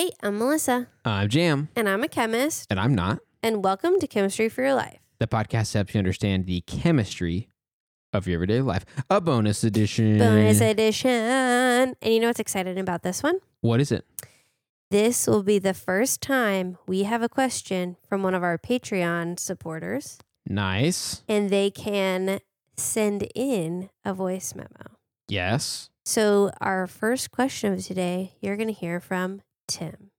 Hey, I'm Melissa, I'm Jam, and I'm a chemist, and I'm not. and welcome to Chemistry for Your Life. The podcast helps you understand the chemistry of your everyday life. A bonus edition. Bonus edition. And you know what's exciting about this one? What is it? This will be the first time we have a question from one of our Patreon supporters, Nice. and they can send in a voice memo. Yes. So, our first question of today, you're going to hear from Tim.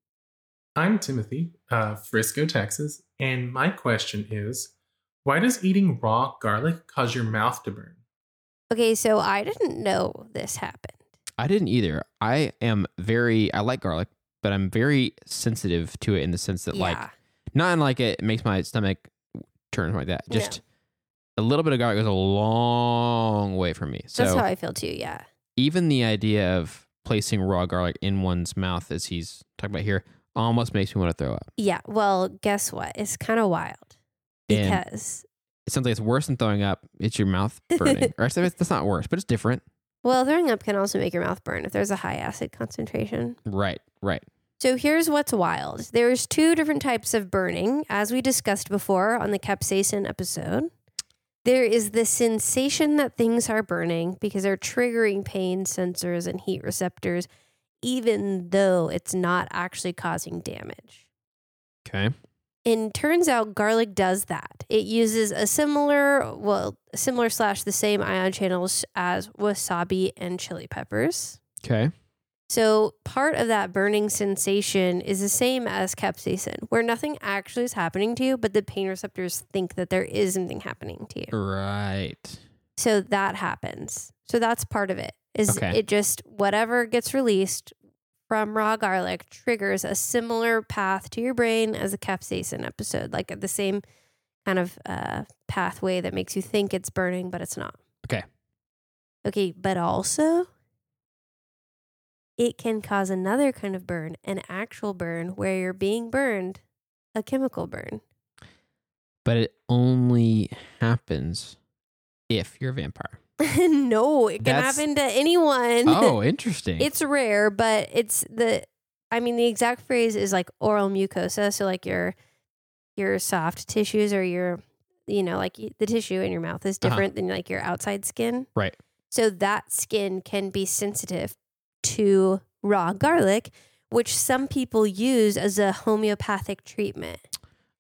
I'm Timothy, uh, Frisco, Texas, and my question is why does eating raw garlic cause your mouth to burn? Okay, so I didn't know this happened. I didn't either. I am very, I like garlic, but I'm very sensitive to it in the sense that, like, not in like it makes my stomach turn like that. Yeah. Just a little bit of garlic goes a long way for me. So That's how I feel too. Yeah. even the idea of placing raw garlic in one's mouth, as he's talking about here, almost makes me want to throw up. Yeah. Well, guess what? It's kind of wild And because, it sounds like it's worse than throwing up. It's your mouth burning. or actually, that's not worse, but it's different. well, throwing up can also make your mouth burn if there's a high acid concentration. Right, right. So here's what's wild. There's two different types of burning, as we discussed before on the capsaicin episode. There is the sensation that things are burning because they're triggering pain sensors and heat receptors, even though it's not actually causing damage. Okay. And turns out garlic does that. It uses a similar, well, similar slash the same ion channels as wasabi and chili peppers. Okay. So part of that burning sensation is the same as capsaicin, where nothing actually is happening to you, but the pain receptors think that there is something happening to you. Right. So that happens. So that's part of it. Is Okay. it just whatever gets released from raw garlic triggers a similar path to your brain as the capsaicin episode, like the same kind of uh, pathway that makes you think it's burning, but it's not. Okay. Okay, but also it can cause another kind of burn, an actual burn where you're being burned, a chemical burn. But it only happens if you're a vampire. no, it can That's- happen to anyone. Oh, interesting. It's rare, but it's the I mean the exact phrase is like oral mucosa, so like your your soft tissues or your you know like the tissue in your mouth is Uh-huh. different than like your outside skin. Right. So that skin can be sensitive to raw garlic, which some people use as a homeopathic treatment.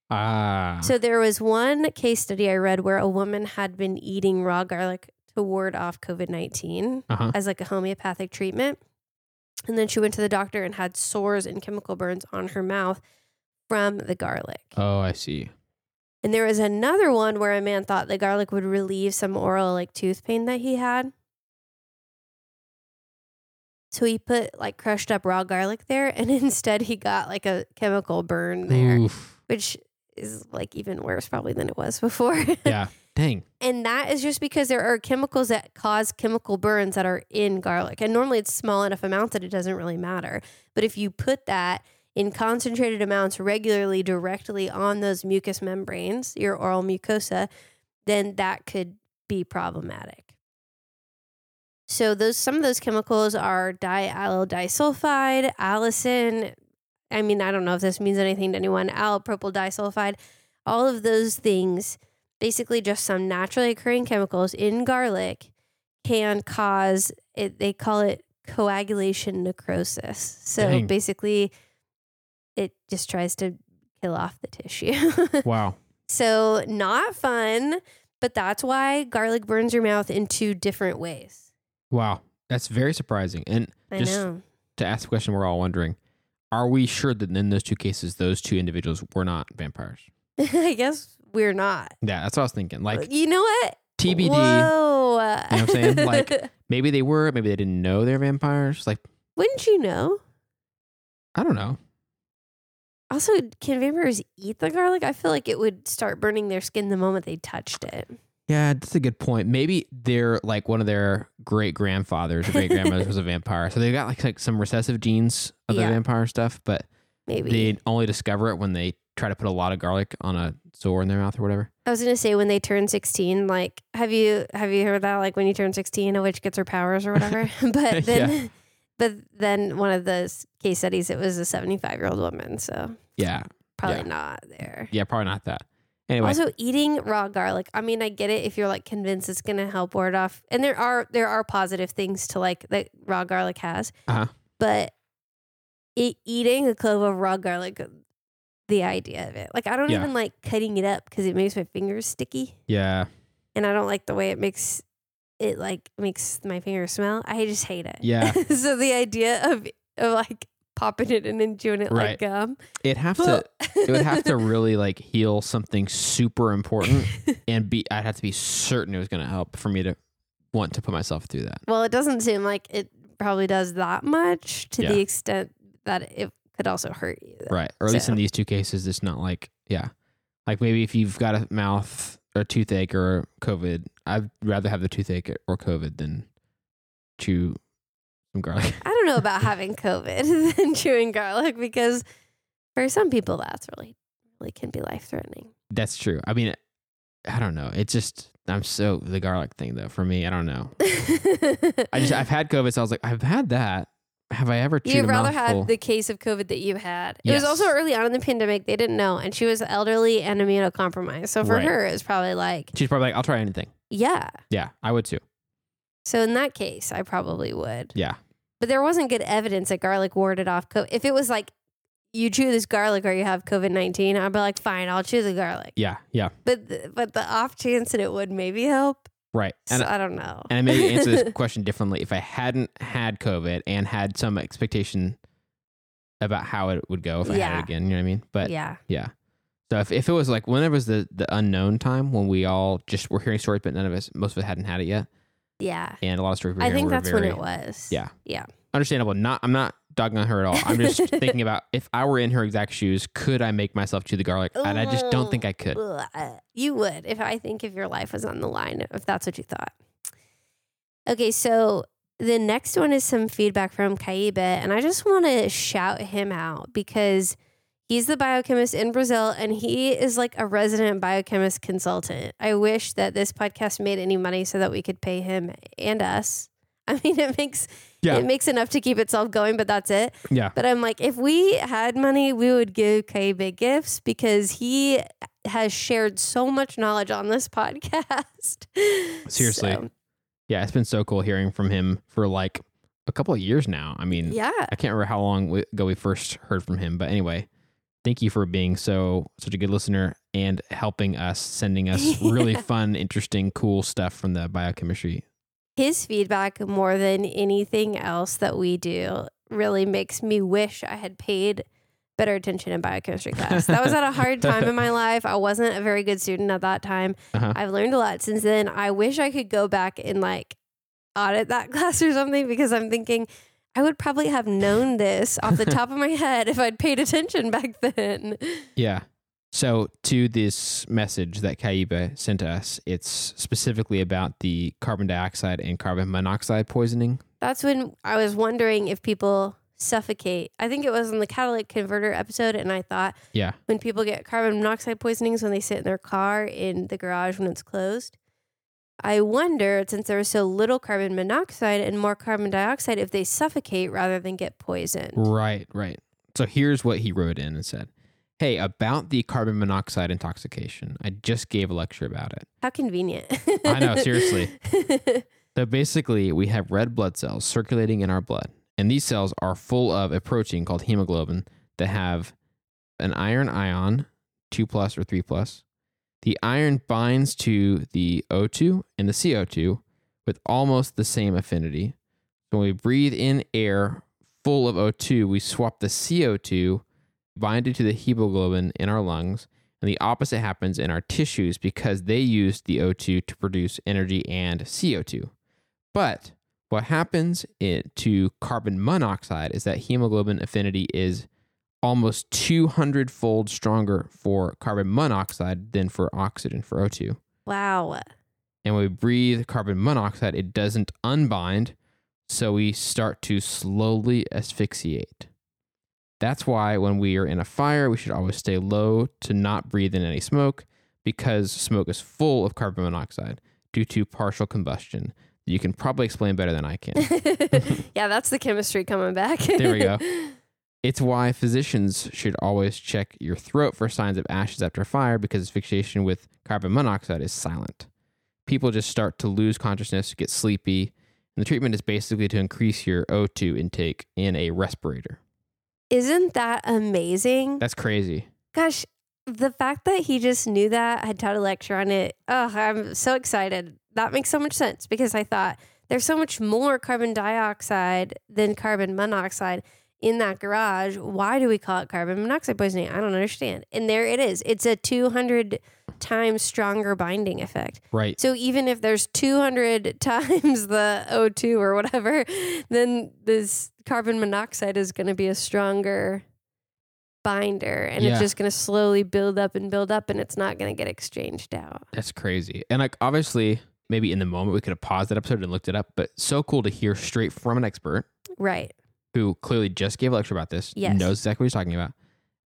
ah. So there was one case study I read where a woman had been eating raw garlic to ward off COVID 19 uh-huh. as like a homeopathic treatment. And then she went to the doctor and had sores and chemical burns on her mouth from the garlic. Oh, I see. And there was another one where a man thought the garlic would relieve some oral like tooth pain that he had. So he put like crushed up raw garlic there and instead he got like a chemical burn there, Oof. which is like even worse probably than it was before. Yeah. Dang. And that is just because there are chemicals that cause chemical burns that are in garlic. And normally it's small enough amounts that it doesn't really matter. But if you put that in concentrated amounts regularly directly on those mucous membranes, your oral mucosa, then that could be problematic. So those some of those chemicals are diallyl disulfide, allicin. I mean, I don't know if this means anything to anyone. Allyl propyl disulfide. All of those things basically just some naturally occurring chemicals in garlic can cause it they call it coagulation necrosis so Dang. basically it just tries to kill off the tissue Wow. so not fun but that's why garlic burns your mouth in two different ways Wow. That's very surprising. And i Just- know to ask the question we're all wondering, are we sure that in those two cases, those two individuals were not vampires? i guess we're not Yeah, that's what I was thinking. Like you know what TBD. Whoa. You know what I'm saying? Like- Maybe they were, maybe they didn't know they're vampires. Like, wouldn't you know I don't know. Also, can vampires eat the garlic? I feel like it would start burning their skin the moment they touched it. Yeah, that's a good point. Maybe they're like one of their great grandfathers or great grandmothers was a vampire. So they got like, like some recessive genes of the Yeah. vampire stuff, but Maybe. they only discover it when they try to put a lot of garlic on a sore in their mouth or whatever. I was gonna say when they turn sixteen, like have you have you heard that? Like when you turn sixteen, a witch gets her powers or whatever. but then, but then one of the s- case studies, it was a 75 year old woman. So Yeah. probably Yeah. not there. Yeah, probably not that. Anyway, Also, eating raw garlic. I mean, I get it if you're like convinced it's going to help ward off, and there are there are positive things to like that raw garlic has. Uh-huh. But it, eating a clove of raw garlic, the idea of it, like I don't Yeah. even like cutting it up because it makes my fingers sticky, yeah. and I don't like the way it makes it like makes my fingers smell. I just hate it. Yeah. so the idea of of like popping it in and chewing it Right. like gum, It'd have to it would have to really like heal something super important and be I'd have to be certain it was going to help for me to want to put myself through that. Well, it doesn't seem like it probably does that much to Yeah. the extent that it could also hurt you. though. Right. Or at least in these two cases it's not like yeah. Like maybe if you've got a mouth or toothache or COVID, I'd rather have the toothache or COVID than chew some garlic. I don't know about having COVID and chewing garlic because for some people that's really really can be life threatening. That's true. I mean, I don't know. It just I'm so the garlic thing though. For me, I don't know. I just I've had COVID, so I was like, I've had that. Have I ever chewed You'd rather have the case of COVID that you had. It was also early on in the pandemic. They didn't know. And she was elderly and immunocompromised. So for Right. her, it was probably like, She's probably like, I'll try anything. yeah. Yeah, I would too. So in that case, I probably would. Yeah, But there wasn't good evidence that garlic warded off COVID. If it was like, you chew this garlic or you have COVID 19, I'd be like, fine, I'll chew the garlic. yeah, yeah. But the, but the off chance that it would maybe help, Right. so And I don't know. and I may answer this question differently if I hadn't had COVID and had some expectation about how it would go if I had it again. You know what I mean? But yeah. yeah. So if, if it was like when it was the the unknown time when we all just were hearing stories, but none of us, most of us hadn't had it yet, Yeah. and a lot of stories I think that's very when it was. Yeah. Yeah. understandable. Not I'm not dogging on her at all. I'm just thinking about if I were in her exact shoes, could I make myself chew the garlic? And I just don't think I could. You would if I think if your life was on the line, if that's what you thought. Okay, so the next one is some feedback from Caibe, and I just want to shout him out because he's the biochemist in Brazil and he is like a resident biochemist consultant. I wish that this podcast made any money so that we could pay him and us. I mean, it makes Yeah. it makes enough to keep itself going, but that's it. Yeah. But I'm like, if we had money, we would give Kay big gifts because he has shared so much knowledge on this podcast. Seriously. So, Yeah, it's been so cool hearing from him for like a couple of years now. I mean, yeah. I can't remember how long ago we first heard from him, but anyway, thank you for being so such a good listener and helping us, sending us really fun, interesting, cool stuff from the biochemistry. His feedback, more than anything else that we do, really makes me wish I had paid better attention in biochemistry class. That was at a hard time in my life. I wasn't a very good student at that time. Uh-huh. I've learned a lot since then. I wish I could go back and like audit that class or something because I'm thinking I would probably have known this off the top of my head if I'd paid attention back then. Yeah. So to this message that Kaiba sent us, it's specifically about the carbon dioxide and carbon monoxide poisoning. That's when I was wondering if people suffocate. I think it was in the catalytic converter episode, and I thought Yeah. when people get carbon monoxide poisonings when they sit in their car in the garage when it's closed. I wonder, since there's so little carbon monoxide and more carbon dioxide, if they suffocate rather than get poisoned. Right, right. So here's what he wrote in and said Hey, about the carbon monoxide intoxication, I just gave a lecture about it. How convenient. I know, seriously. So basically, we have red blood cells circulating in our blood, and these cells are full of a protein called hemoglobin that have an iron ion, 2 plus or 3 plus. The iron binds to the O2 and the CO2 with almost the same affinity. When we breathe in air full of O2, we swap the CO2 binded to the hemoglobin in our lungs, and the opposite happens in our tissues because they use the O2 to produce energy and CO2. But what happens to carbon monoxide is that hemoglobin affinity is almost 200 fold stronger for carbon monoxide than for oxygen for O2. wow. And when we breathe carbon monoxide, it doesn't unbind, so we start to slowly asphyxiate. That's why when we are in a fire, we should always stay low to not breathe in any smoke because smoke is full of carbon monoxide due to partial combustion. You can probably explain better than I can. yeah, that's the chemistry coming back. There we go. It's why physicians should always check your throat for signs of ashes after a fire because asphyxiation with carbon monoxide is silent. People just start to lose consciousness, get sleepy, and the treatment is basically to increase your O2 intake in a respirator. Isn't that amazing? That's crazy. Gosh, the fact that he just knew that, had taught a lecture on it. Oh, I'm so excited. That makes so much sense because I thought there's so much more carbon dioxide than carbon monoxide in that garage. Why do we call it carbon monoxide poisoning? I don't understand. And there it is. It's a 200 times stronger binding effect. Right. So even if there's 200 times the O2 or whatever, then this carbon monoxide is going to be a stronger binder and Yeah. it's just going to slowly build up and build up and it's not going to get exchanged out. That's crazy. And like obviously, maybe in the moment we could have paused that episode and looked it up, but so cool to hear straight from an expert Right. Who clearly just gave a lecture about this, Yes. knows exactly what he's talking about,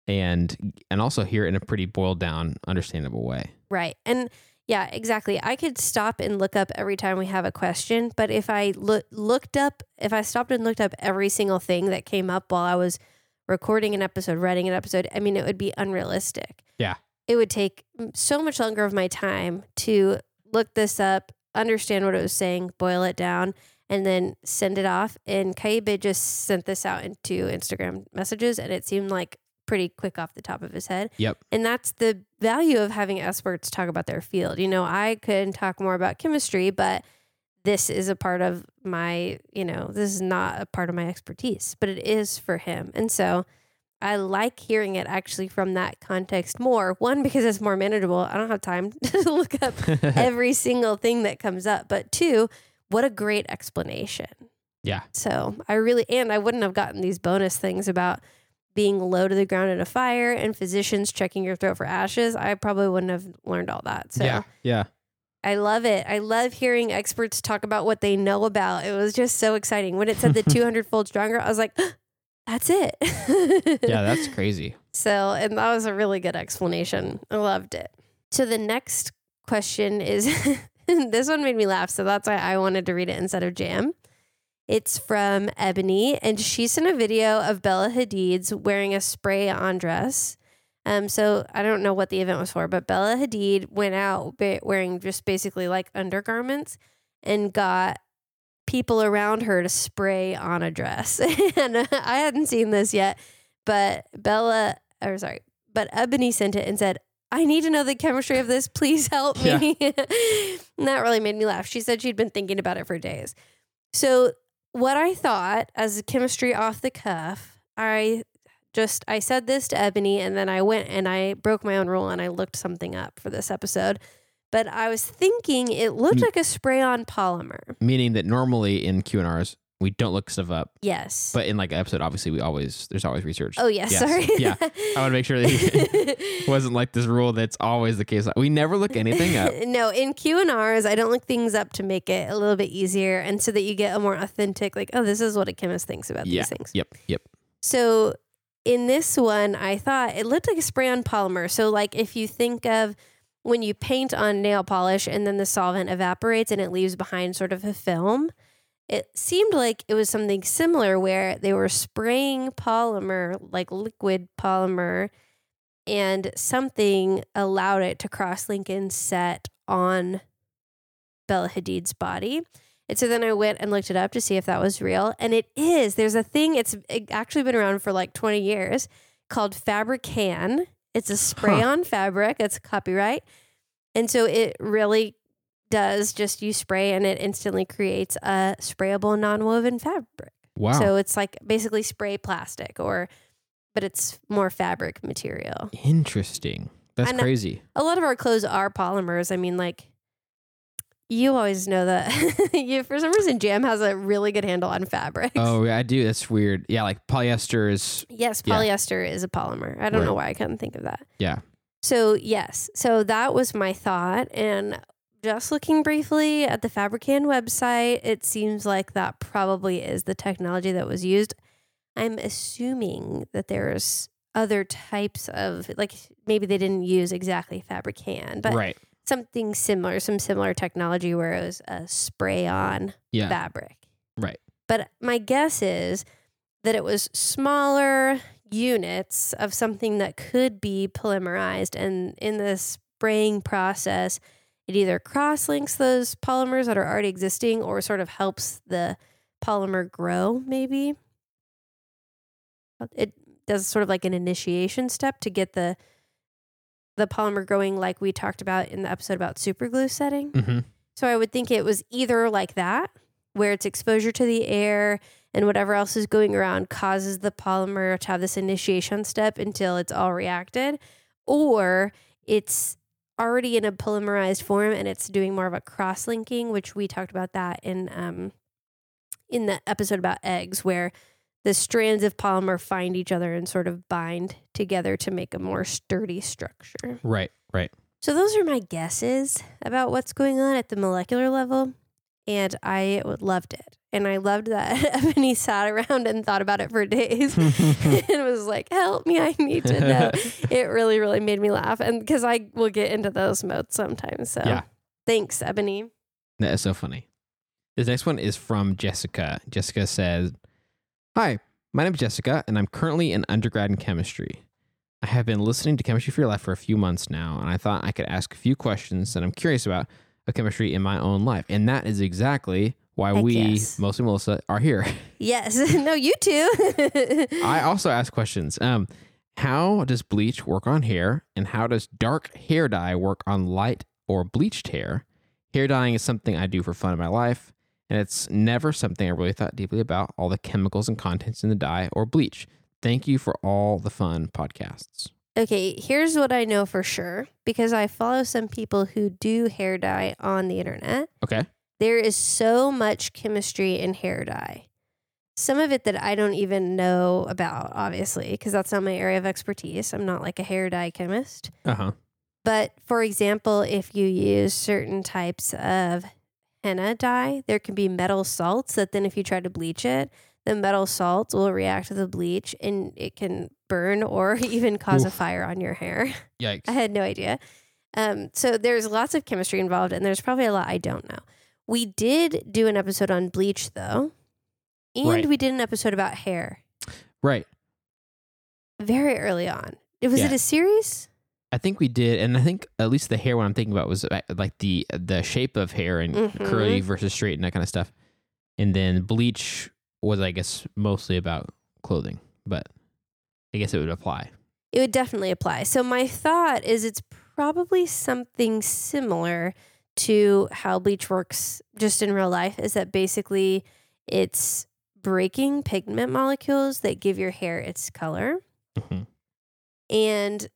and and also hear it in a pretty boiled down, understandable way. Right. And yeah, exactly. I could stop and look up every time we have a question, but if I look looked up, if I stopped and looked up every single thing that came up while I was recording an episode, writing an episode, I mean, it would be unrealistic. Yeah. It would take so much longer of my time to look this up, understand what it was saying, boil it down, and then send it off. And Kaibe just sent this out into Instagram messages, and it seemed like pretty quick off the top of his head. Yep. And that's the value of having experts talk about their field. You know, I could talk more about chemistry, but this is a part of my, you know, this is not a part of my expertise, but it is for him. And so I like hearing it actually from that context more. One, because it's more manageable. I don't have time to look up every single thing that comes up. But two, what a great explanation. Yeah. So I really, and I wouldn't have gotten these bonus things about being low to the ground in a fire and physicians checking your throat for ashes. I probably wouldn't have learned all that. So Yeah. Yeah. I love it. I love hearing experts talk about what they know about. It was just so exciting. When it said the 200 fold stronger, I was like, that's it. Yeah. That's crazy. So, and that was a really good explanation. I loved it. So, the next question is this one made me laugh. So, that's why I wanted to read it instead of Jam. It's from Ebony, and she sent a video of Bella Hadid's wearing a spray on dress. Um, so I don't know what the event was for, but Bella Hadid went out wearing just basically like undergarments and got people around her to spray on a dress. and uh, I hadn't seen this yet, but Bella, or sorry, but Ebony sent it and said, I need to know the chemistry of this. Please help me. and that really made me laugh. She said she'd been thinking about it for days. So, what I thought as a chemistry off the cuff, I just I said this to Ebony and then I went and I broke my own rule and I looked something up for this episode. But I was thinking it looked Mm. like a spray on polymer. Meaning that normally in Q&Rs, we don't look stuff up. Yes. But in like an episode, obviously we always, there's always research. oh yes, Yes. sorry. Yeah. I want to make sure that it wasn't like this rule that's always the case. We never look anything up. no, in Q and R's, I don't look things up to make it a little bit easier, and so that you get a more authentic, like, oh, this is what a chemist thinks about Yeah. these things. Yep. Yep. So in this one, I thought it looked like a spray on polymer. So like if you think of when you paint on nail polish and then the solvent evaporates and it leaves behind sort of a film, it seemed like it was something similar where they were spraying polymer, like liquid polymer, and something allowed it to cross link and set on Bella Hadid's body. And so then I went and looked it up to see if that was real. And it is. There's a thing, it's actually been around for like 20 years called Fabrican. It's a spray Huh. on fabric, it's copyright. And so it really does just you spray and it instantly creates a sprayable non-woven fabric. Wow. So it's like basically spray plastic or but it's more fabric material. Interesting. That's I know. Uh, crazy. A lot of our clothes are polymers. I mean like you always know that you for some reason Jam has a really good handle on fabrics. Oh, yeah, I do. That's weird. Yeah, like polyester is. Yes, Yeah. polyester is a polymer. I don't know why I couldn't think of that. Yeah. So, yes. So that was my thought. And just looking briefly at the Fabrican website, it seems like that probably is the technology that was used. I'm assuming that there's other types of, like, maybe they didn't use exactly Fabrican, but right. something similar, some similar technology where it was a spray on Yeah. fabric. Right. But my guess is that it was smaller units of something that could be polymerized. And in the spraying process, it either cross links those polymers that are already existing or sort of helps the polymer grow, maybe. It does sort of like an initiation step to get the the polymer growing like we talked about in the episode about superglue setting. hmm So I would think it was either like that, where it's exposure to the air and whatever else is going around causes the polymer to have this initiation step until it's all reacted, or it's already in a polymerized form and it's doing more of a cross linking, which we talked about that in um in the episode about eggs, where the strands of polymer find each other and sort of bind together to make a more sturdy structure. Right, right. So those are my guesses about what's going on at the molecular level, and I loved it. And I loved that Ebony sat around and thought about it for days and was like, "Help me! I need to know." it really, really made me laugh, and because I will get into those modes sometimes. So Yeah. thanks, Ebony. That is so funny. This next one is from Jessica. Jessica says, Hi, my name is Jessica, and I'm currently an undergrad in chemistry. I have been listening to Chemistry for Your Life for a few months now, and I thought I could ask a few questions that I'm curious about of chemistry in my own life. And that is exactly why Heck we, yes. mostly Melissa, are here. Yes, no, you too. I also ask questions. Um, how does bleach work on hair, and how does dark hair dye work on light or bleached hair? Hair dyeing is something I do for fun in my life, and it's never something I really thought deeply about all the chemicals and contents in the dye or bleach. Thank you for all the fun podcasts. Okay, here's what I know for sure because I follow some people who do hair dye on the internet. Okay. There is so much chemistry in hair dye. Some of it that I don't even know about, obviously, because that's not my area of expertise. I'm not like a hair dye chemist. Uh huh. But for example, if you use certain types of henna dye, there can be metal salts that then, if you try to bleach it, the metal salts will react to the bleach and it can burn or even cause a fire on your hair. Yikes. I had no idea. Um, so there's lots of chemistry involved, and there's probably a lot I don't know. We did do an episode on bleach, though, and Right. we did an episode about hair right. very early on. Was Yeah. it a series? I think we did, and I think at least the hair one I'm thinking about was uh, like the the shape of hair and Mhm. curly versus straight and that kind of stuff. And then bleach was, I guess, mostly about clothing, but I guess it would apply. It would definitely apply. So my thought is it's probably something similar to how bleach works just in real life is that basically it's breaking pigment molecules that give your hair its color. Mhm. And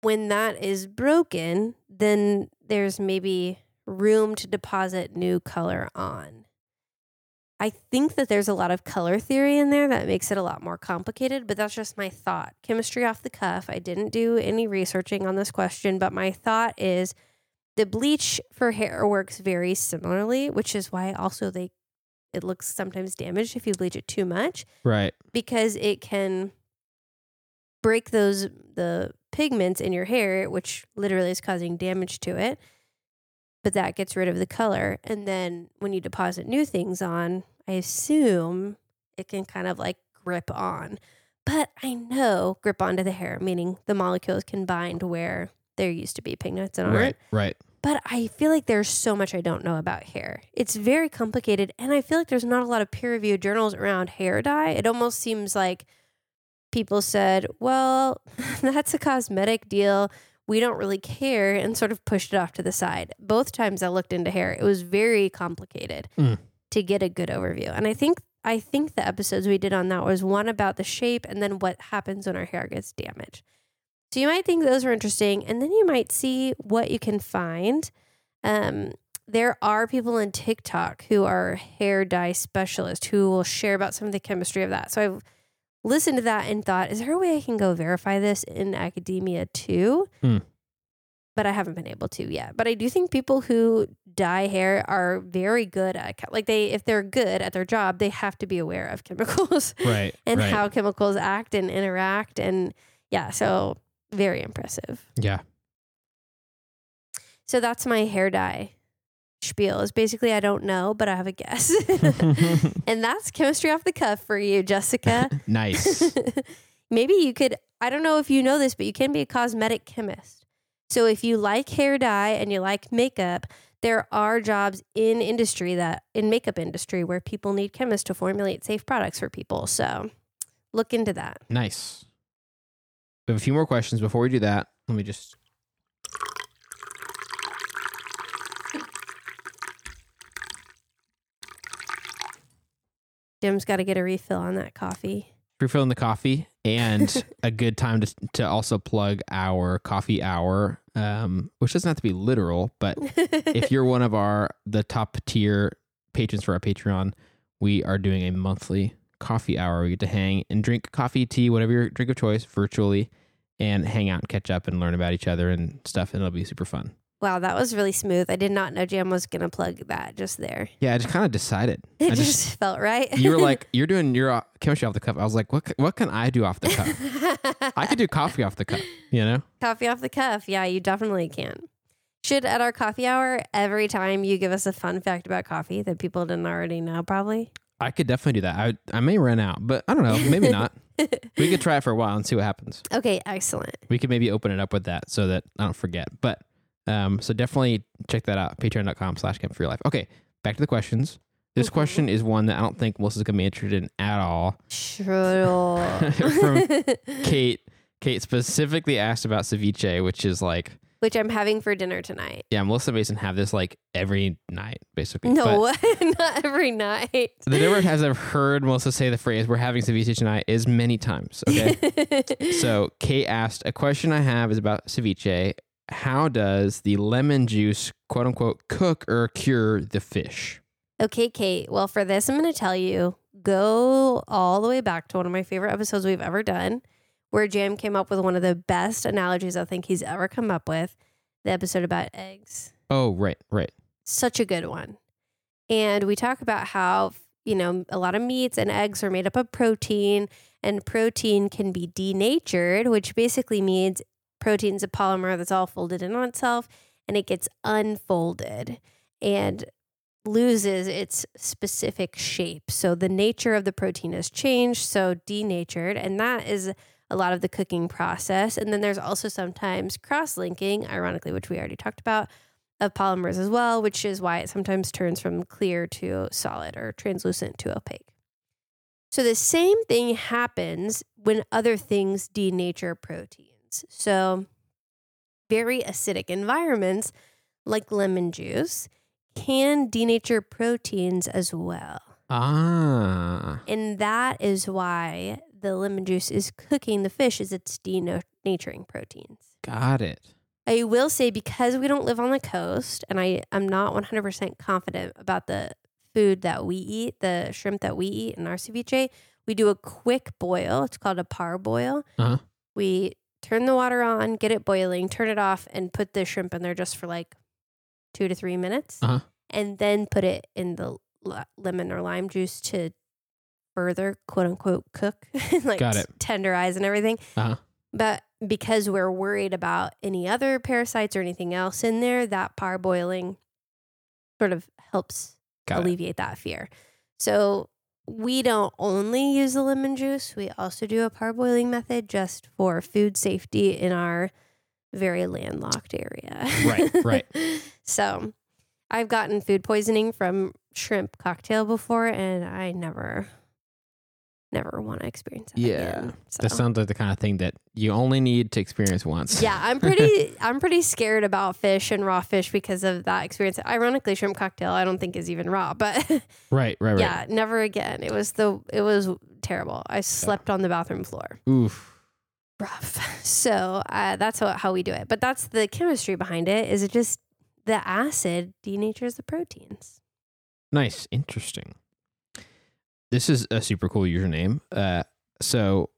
when that is broken, then there's maybe room to deposit new color on. I think that there's a lot of color theory in there that makes it a lot more complicated, but that's just my thought. Chemistry off the cuff. I didn't do any researching on this question, but my thought is the bleach for hair works very similarly, which is why also they it looks sometimes damaged if you bleach it too much. Right. because it can break those the pigments in your hair which literally is causing damage to it. But that gets rid of the color. And then when you deposit new things on i assume it can kind of like grip on. But i know grip onto the hair meaning the molecules can bind where there used to be pigments and aren't Right. Right. but I feel like there's so much I don't know about hair. It's very complicated, and I feel like there's not a lot of peer reviewed journals around hair dye. It almost seems like people said, well, that's a cosmetic deal. We don't really care, and sort of pushed it off to the side. Both times I looked into hair, it was very complicated Mm. to get a good overview. And I think I think the episodes we did on that was one about the shape and then what happens when our hair gets damaged. So you might think those are interesting, and then you might see what you can find. Um, there are people on TikTok who are hair dye specialists who will share about some of the chemistry of that. So I've listened to that and thought, is there a way I can go verify this in academia too? Hmm. But I haven't been able to yet. But I do think people who dye hair are very good at like they if they're good at their job, they have to be aware of chemicals Right. and right. how chemicals act and interact and yeah, so very impressive. yeah. So that's my hair dye spiel is basically I don't know, but I have a guess. and that's chemistry off the cuff for you, Jessica. nice. Maybe you could, I don't know if you know this, but you can be a cosmetic chemist. So if you like hair dye and you like makeup, there are jobs in industry that in makeup industry where people need chemists to formulate safe products for people. So look into that. Nice. We have a few more questions. Before we do that, let me just. Jam's got to get a refill on that coffee. refilling the coffee and a good time to to also plug our coffee hour um which doesn't have to be literal but if you're one of our the top tier patrons for our patreon we are doing a monthly coffee hour we get to hang and drink coffee tea whatever your drink of choice virtually and hang out and catch up and learn about each other and stuff and it'll be super fun wow, that was really smooth. I did not know Jam was going to plug that just there. yeah i just kind of decided It I just, felt right. you were like you're doing your uh, chemistry off the cuff i was like what, what can i do off the cuff i could do coffee off the cuff you know coffee off the cuff. Yeah, you definitely can. Should at our coffee hour, every time you give us a fun fact about coffee that people didn't already know, probably. I could definitely do that. I I may run out, but I don't know. Maybe not. we could try it for a while and see what happens. Okay, excellent. We could maybe open it up with that so that I don't forget. But um, so definitely check that out. Patreon.com slash chem for your life. Okay, back to the questions. This Mhm. question is one that I don't think Melissa's gonna be interested in at all. Sure. From Kate. Kate specifically asked about ceviche, which is like, Which I'm having for dinner tonight. yeah, Melissa Mason have this like every night, basically. No, not every night. the number of times I've heard Melissa say the phrase "We're having ceviche tonight" is many times. Okay, So Kate asked, a question I have is about ceviche. How does the lemon juice, quote unquote, cook or cure the fish? Okay, Kate. Well, for this, I'm going to tell you go all the way back to one of my favorite episodes we've ever done, where Jam came up with one of the best analogies I think he's ever come up with the episode about eggs. Oh, right, right. Such a good one. And we talk about how, you know, a lot of meats and eggs are made up of protein, and protein can be denatured, which basically means protein's a polymer that's all folded in on itself and it gets unfolded and loses its specific shape. So the nature of the protein has changed, so denatured, and that is a lot of the cooking process. And then there's also sometimes cross linking, ironically, which we already talked about, of polymers as well, which is why it sometimes turns from clear to solid or translucent to opaque. So the same thing happens when other things denature proteins. So very acidic environments like lemon juice can denature proteins as well. Ah, And that is why the lemon juice is cooking the fish is it's denaturing proteins. got it. I will say because we don't live on the coast and I am not 100% confident about the food that we eat, the shrimp that we eat in our ceviche, we do a quick boil. It's called a parboil. Uh-huh. We turn the water on, get it boiling, turn it off, and put the shrimp in there just for like two to three minutes. Uh-huh. And then put it in the lemon or lime juice to further quote unquote cook, like Got it. tenderize and everything. Uh-huh. But because we're worried about any other parasites or anything else in there, that parboiling sort of helps Got it. alleviate that fear. So we don't only use the lemon juice, we also do a parboiling method just for food safety in our very landlocked area. Right, right. so I've gotten food poisoning from shrimp cocktail before and I never never want to experience that Yeah. again. That sounds like the kind of thing that you only need to experience once. Yeah, I'm pretty I'm pretty scared about fish and raw fish because of that experience. Ironically, shrimp cocktail I don't think is even raw, but right, right, right. yeah, never again. It was the it was terrible. I slept on the bathroom floor. Oof. Rough. So uh, that's how, how we do it. But that's the chemistry behind it. Is it just the acid denatures the proteins? Nice. Interesting. This is a super cool username. Uh, so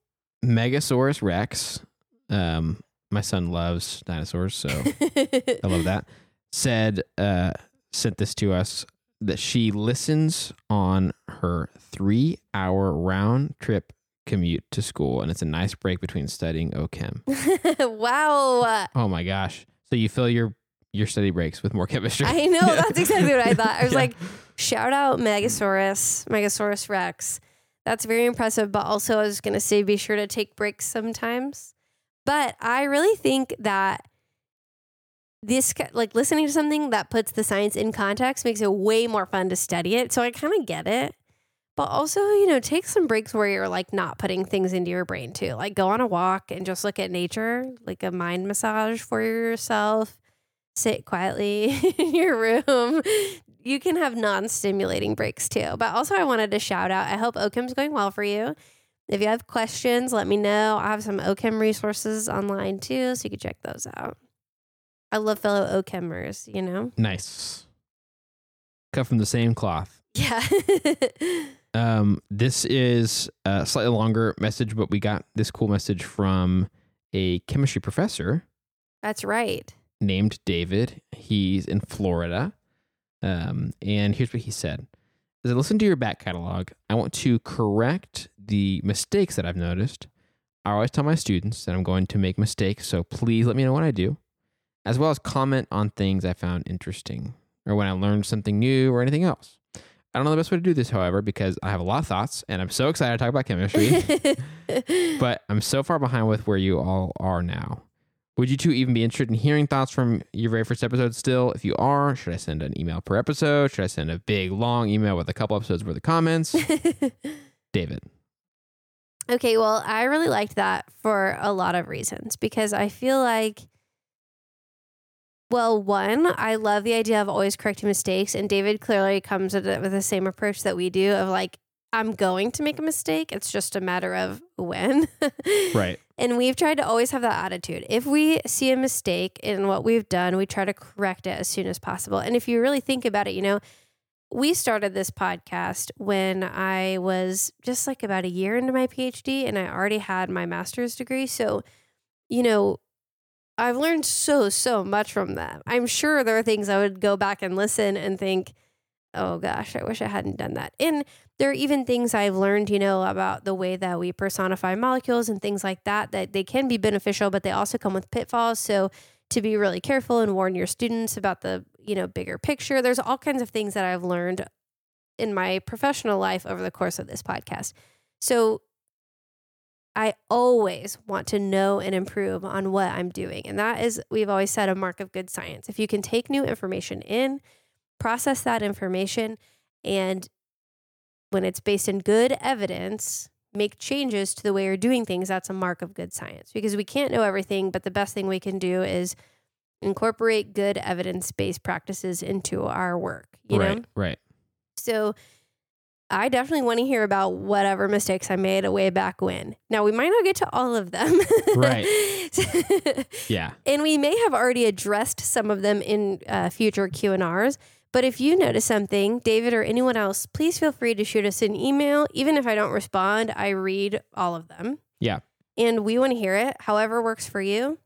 Megasaurus Rex. Um, my son loves dinosaurs, so I love that. Said, uh, sent this to us that she listens on her three hour round trip commute to school, and it's a nice break between studying OChem. wow. Oh my gosh! So you fill your your study breaks with more chemistry. I know that's exactly what I thought. I was Yeah. like, shout out Megasaurus, Megasaurus Rex. That's very impressive. But also, I was going to say, be sure to take breaks sometimes. But I really think that this, like listening to something that puts the science in context, makes it way more fun to study it. So I kind of get it. But also, you know, take some breaks where you're like not putting things into your brain too. Like go on a walk and just look at nature, like a mind massage for yourself. Sit quietly in your room. You can have non stimulating breaks too. But also, I wanted to shout out I hope OCHEM's going well for you. If you have questions, let me know. I have some OCHEM resources online too, so you can check those out. I love fellow OCHEMers, you know? nice. Cut from the same cloth. Yeah. Um, this is a slightly longer message, but we got this cool message from a chemistry professor That's right. named David. He's in Florida. Um, and here's what he said. As I listen to your back catalog, I want to correct the mistakes that I've noticed. I always tell my students that I'm going to make mistakes, so please let me know when I do, as well as comment on things I found interesting or when I learned something new or anything else. I don't know the best way to do this, however, because I have a lot of thoughts and I'm so excited to talk about chemistry, but I'm so far behind with where you all are now. Would you two even be interested in hearing thoughts from your very first episode still? If you are, should I send an email per episode? Should I send a big long email with a couple episodes worth of comments? David. Okay, well, I really liked that for a lot of reasons because I feel like, well, one, I love the idea of always correcting mistakes. And David clearly comes at it with the same approach that we do of like, I'm going to make a mistake. It's just a matter of when. Right. And we've tried to always have that attitude. If we see a mistake in what we've done, we try to correct it as soon as possible. And if you really think about it, you know, we started this podcast when I was just like about a year into my PhD and I already had my master's degree. So, you know, I've learned so, so much from them. I'm sure there are things I would go back and listen and think, oh gosh, I wish I hadn't done that. And there are even things I've learned, you know, about the way that we personify molecules and things like that, that they can be beneficial, but they also come with pitfalls. So to be really careful and warn your students about the, you know, bigger picture. There's all kinds of things that I've learned in my professional life over the course of this podcast. So I always want to know and improve on what I'm doing. And that is, we've always said, a mark of good science. If you can take new information in, process that information, and when it's based in good evidence, make changes to the way you're doing things, that's a mark of good science. Because we can't know everything, but the best thing we can do is incorporate good evidence based practices into our work, you right. know? Right. So I definitely want to hear about whatever mistakes I made way back when. Now we might not get to all of them. Right. Yeah. and we may have already addressed some of them in uh, future Q&Rs. But if you notice something, David or anyone else, please feel free to shoot us an email. Even if I don't respond, I read all of them. Yeah. And we want to hear it, however works for you.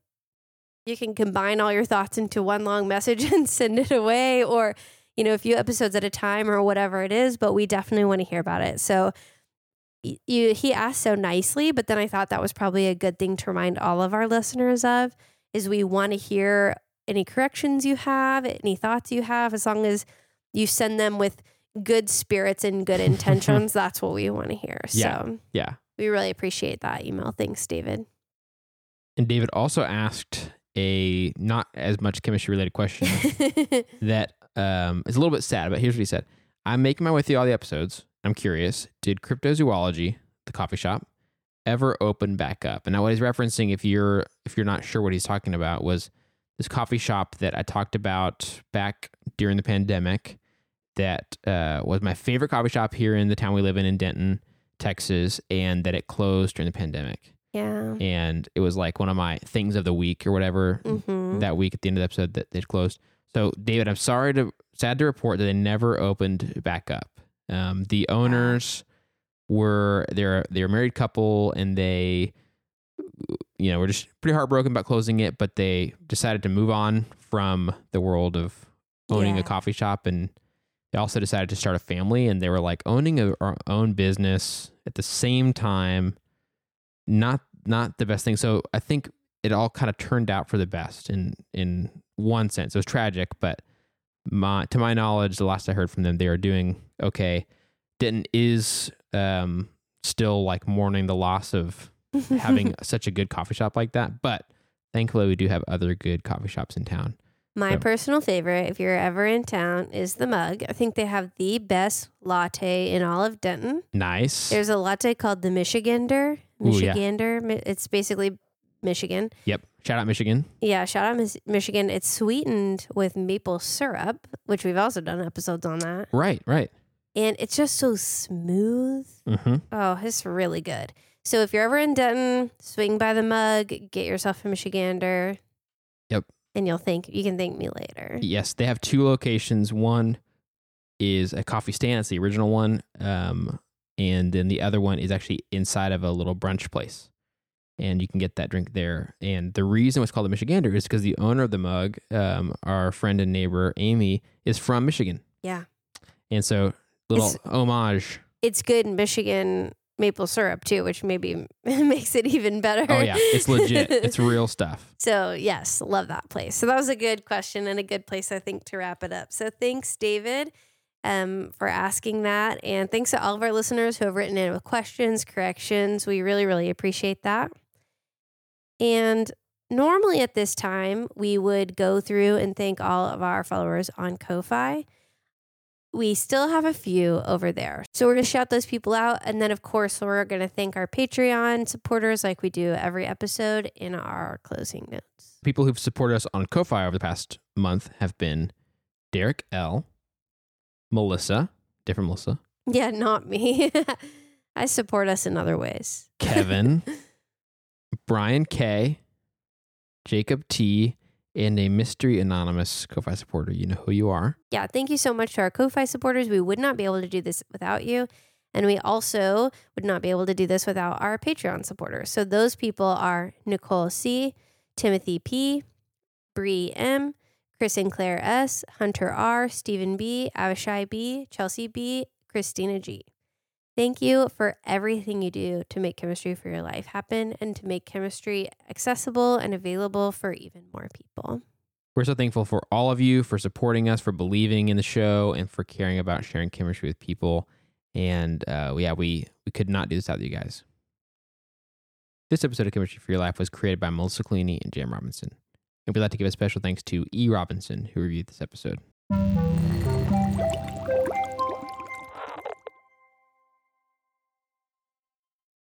You can combine all your thoughts into one long message and send it away, or, you know, a few episodes at a time or whatever it is. But we definitely want to hear about it. So you, he asked so nicely, but then I thought that was probably a good thing to remind all of our listeners of is we want to hear any corrections you have, any thoughts you have, as long as you send them with good spirits and good intentions. that's what we want to hear. Yeah. So Yeah. we really appreciate that email. Thanks, David. And David also asked a not as much chemistry related question that um, is a little bit sad, but here's what he said. I'm making my way through all the episodes. I'm curious, did cryptozoology, the coffee shop, ever open back up? And now what he's referencing, if you're if you're not sure what he's talking about, was this coffee shop that I talked about back during the pandemic that uh, was my favorite coffee shop here in the town we live in in Denton, Texas, and that it closed during the pandemic. yeah. And it was like one of my things of the week or whatever hmm that week at the end of the episode that they closed. So, David, I'm sorry to sad to report that they never opened back up. Um, the owners were they're they're a married couple and they you know were just pretty heartbroken about closing it, but they decided to move on from the world of owning Yeah. a coffee shop and they also decided to start a family and they were like owning a, our own business at the same time not not the best thing so i think it all kind of turned out for the best in in one sense. It was tragic, but my to my knowledge, the last I heard from them, they are doing okay. Denton is um, still like mourning the loss of having such a good coffee shop like that, but thankfully we do have other good coffee shops in town. My So- personal favorite, if you're ever in town, is the mug. I think they have the best latte in all of Denton. Nice. There's a latte called the Michigander. Ooh, yeah. Michigander. It's basically Michigan. yep. Shout out Michigan. Yeah, shout out Mis- Michigan. It's sweetened with maple syrup, which we've also done episodes on that. Right, right. And it's just so smooth. Mm-hmm. Oh, it's really good. So if you're ever in Denton, swing by the mug, get yourself a Michigander. Yep. And you'll think you can thank me later. Yes, they have two locations. One is a coffee stand. It's the original one. Um, and then the other one is actually inside of a little brunch place. And you can get that drink there. And the reason it's called the Michigander is because the owner of the mug, um, our friend and neighbor Amy, is from Michigan. Yeah. And so little It's- homage. It's good in Michigan maple syrup too, which maybe makes it even better. Oh yeah, it's legit. it's real stuff. So, yes, love that place. So, that was a good question and a good place, I think, to wrap it up. So, thanks, David, um, for asking that. And thanks to all of our listeners who have written in with questions, corrections. We really, really appreciate that. And normally at this time, we would go through and thank all of our followers on Ko-Fi. We still have a few over there. So we're going to shout those people out. And then, of course, we're going to thank our Patreon supporters like we do every episode in our closing notes. People who've supported us on Ko-fi over the past month have been Derek L, Melissa, different Melissa, Yeah, not me. I support us in other ways. Kevin, Brian K, Jacob T, and a mystery anonymous Ko-fi supporter. You know who you are. Yeah, thank you so much to our Ko-Fi supporters. We would not be able to do this without you. And we also would not be able to do this without our Patreon supporters. So those people are Nicole C, Timothy P, Bree M, Chris and Claire S, Hunter R, Stephen B, Avishai B, Chelsea B, Christina G. Thank you for everything you do to make chemistry for your life happen and to make chemistry accessible and available for even more people. We're so thankful for all of you for supporting us, for believing in the show, and for caring about sharing chemistry with people. And uh, yeah, we we could not do this without you guys. This episode of Chemistry for Your Life was created by Melissa Collini and Jam Robinson. And we'd like to give a special thanks to E. Robinson, who reviewed this episode.